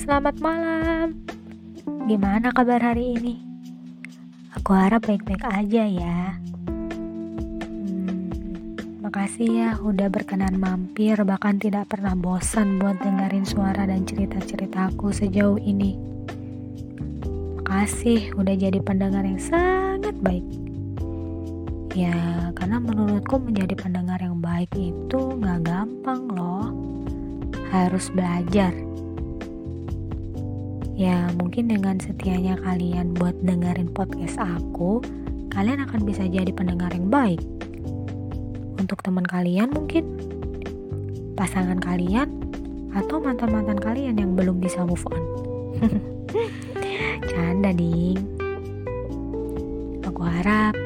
selamat malam. Gimana kabar hari ini? Aku harap baik-baik aja ya. Hmm, makasih ya udah berkenan mampir, bahkan tidak pernah bosan buat dengerin suara dan cerita-ceritaku sejauh ini. Makasih udah jadi pendengar yang sangat baik. Ya, karena menurutku menjadi pendengar yang baik itu gak gampang loh. Harus belajar Ya mungkin dengan setianya kalian buat dengerin podcast aku, kalian akan bisa jadi pendengar yang baik. Untuk teman kalian mungkin, pasangan kalian, atau mantan-mantan kalian yang belum bisa move on. Canda ding. Aku harap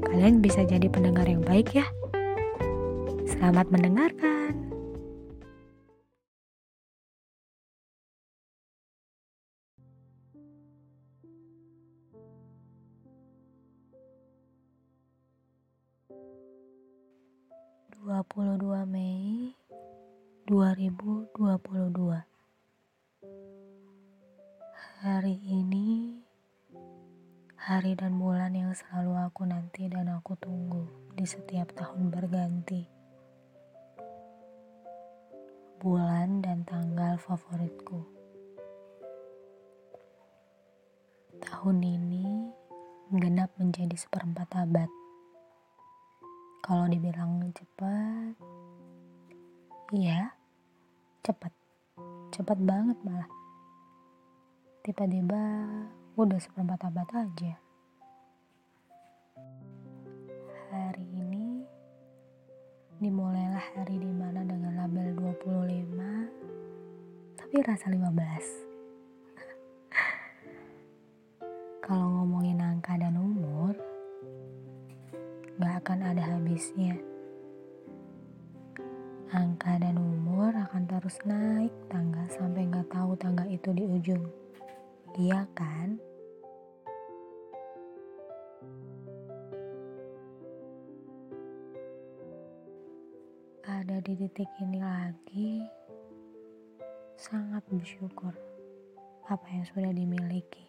kalian bisa jadi pendengar yang baik ya. Selamat mendengarkan. 22 Mei 2022 Hari ini hari dan bulan yang selalu aku nanti dan aku tunggu di setiap tahun berganti. Bulan dan tanggal favoritku. Tahun ini genap menjadi seperempat abad kalau dibilang cepat, iya, cepat, cepat banget malah. Tiba-tiba udah seperempat abad aja. Hari ini dimulailah hari di mana dengan label 25 tapi rasa 15 kalau ngomongin akan ada habisnya. Angka dan umur akan terus naik tangga sampai gak tahu tangga itu di ujung. Iya kan? Ada di titik ini lagi, sangat bersyukur apa yang sudah dimiliki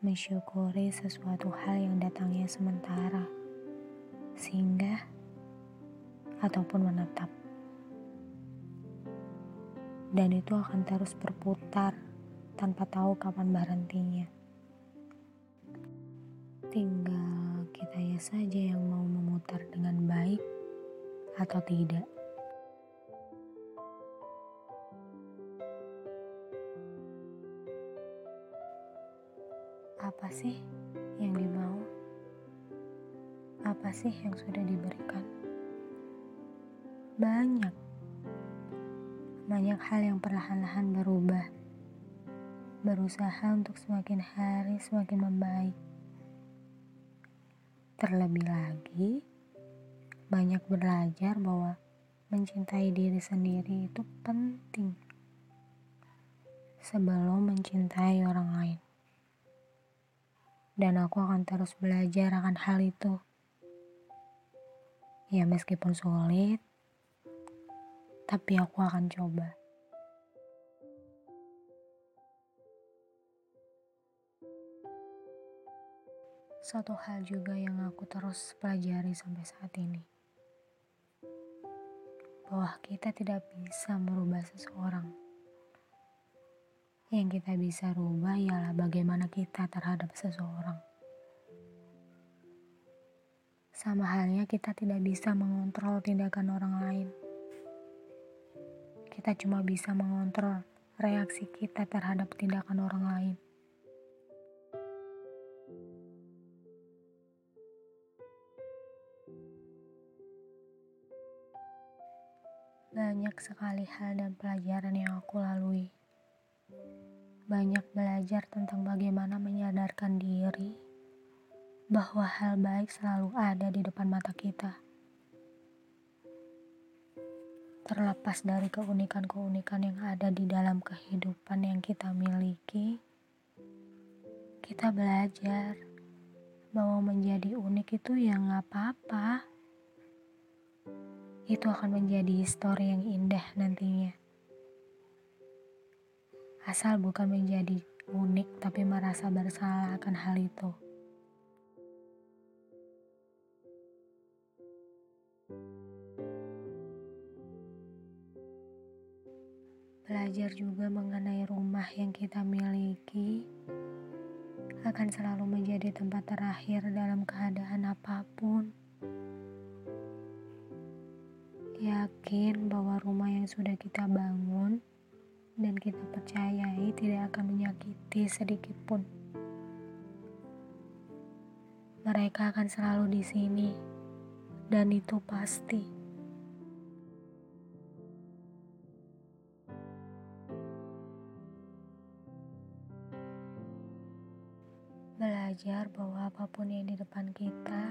mensyukuri sesuatu hal yang datangnya sementara, ataupun menetap. Dan itu akan terus berputar tanpa tahu kapan berhentinya. Tinggal kita ya saja yang mau memutar dengan baik atau tidak. Apa sih yang dimau? Apa sih yang sudah diberikan? Banyak. Banyak hal yang perlahan-lahan berubah. Berusaha untuk semakin hari semakin membaik. Terlebih lagi, banyak belajar bahwa mencintai diri sendiri itu penting sebelum mencintai orang lain dan aku akan terus belajar akan hal itu. Ya meskipun sulit, tapi aku akan coba. Satu hal juga yang aku terus pelajari sampai saat ini. Bahwa kita tidak bisa merubah seseorang yang kita bisa rubah ialah bagaimana kita terhadap seseorang. Sama halnya kita tidak bisa mengontrol tindakan orang lain. Kita cuma bisa mengontrol reaksi kita terhadap tindakan orang lain. Banyak sekali hal dan pelajaran yang aku lalui banyak belajar tentang bagaimana menyadarkan diri bahwa hal baik selalu ada di depan mata kita. Terlepas dari keunikan-keunikan yang ada di dalam kehidupan yang kita miliki, kita belajar bahwa menjadi unik itu ya nggak apa-apa. Itu akan menjadi histori yang indah nantinya Asal bukan menjadi unik tapi merasa bersalah akan hal itu. Juga mengenai rumah yang kita miliki akan selalu menjadi tempat terakhir dalam keadaan apa pun. Yakin bahwa rumah yang sudah kita bangun dan kita percayai tidak akan menyakiti sedikit pun. Mereka akan selalu di sini, dan itu pasti. Belajar bahwa apa pun yang di depan kita,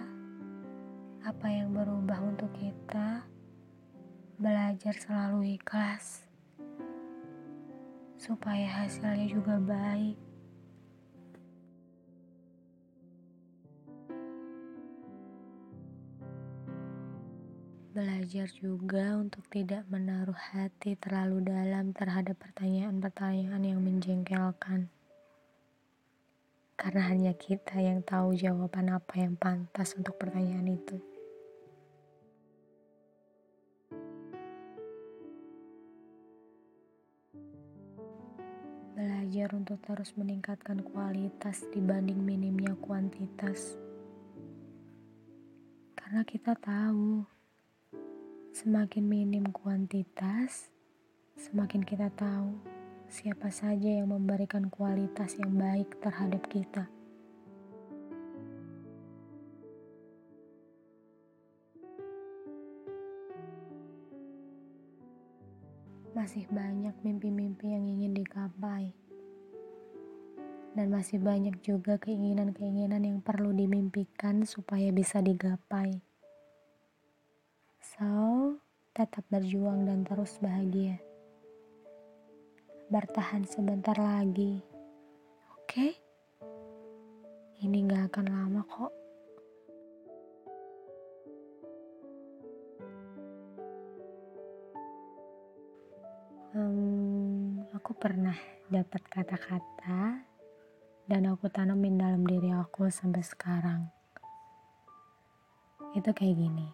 apa yang berubah untuk kita, belajar selalu ikhlas, supaya hasilnya juga baik. Belajar juga untuk tidak menaruh hati terlalu dalam terhadap pertanyaan-pertanyaan yang menjengkelkan karena hanya kita yang tahu jawaban apa yang pantas untuk pertanyaan itu. Belajar untuk terus meningkatkan kualitas dibanding minimnya kuantitas, karena kita tahu semakin minim kuantitas, semakin kita tahu siapa saja yang memberikan kualitas yang baik terhadap kita. Masih banyak mimpi-mimpi yang ingin digapai, dan masih banyak juga keinginan-keinginan yang perlu dimimpikan supaya bisa digapai. So, tetap berjuang dan terus bahagia bertahan sebentar lagi. Oke? Ini gak akan lama kok. Hmm, aku pernah dapat kata-kata dan aku tanamin dalam diri aku sampai sekarang. Itu kayak gini.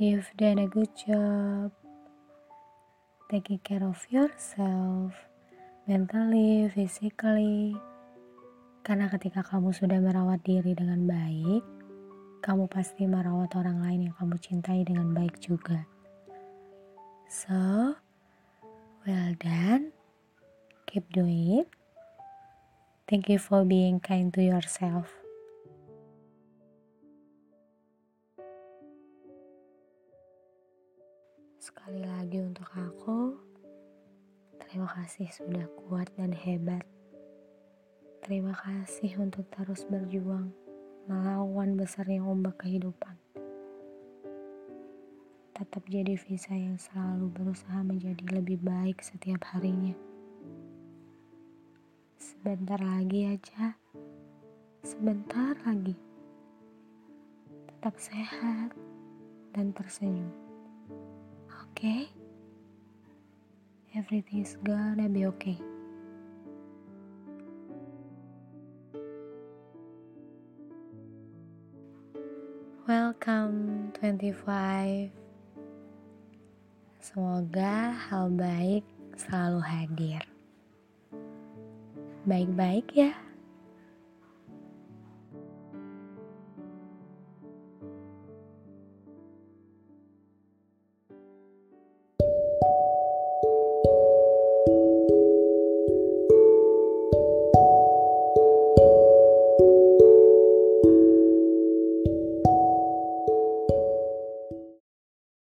You've done a good job taking care of yourself, mentally, physically. Karena ketika kamu sudah merawat diri dengan baik, kamu pasti merawat orang lain yang kamu cintai dengan baik juga. So, well done. Keep doing it. Thank you for being kind to yourself. Sekali lagi untuk aku, terima kasih sudah kuat dan hebat. Terima kasih untuk terus berjuang melawan besarnya ombak kehidupan. Tetap jadi visa yang selalu berusaha menjadi lebih baik setiap harinya. Sebentar lagi aja, sebentar lagi. Tetap sehat dan tersenyum okay? Everything is gonna be okay. Welcome 25. Semoga hal baik selalu hadir. Baik-baik ya.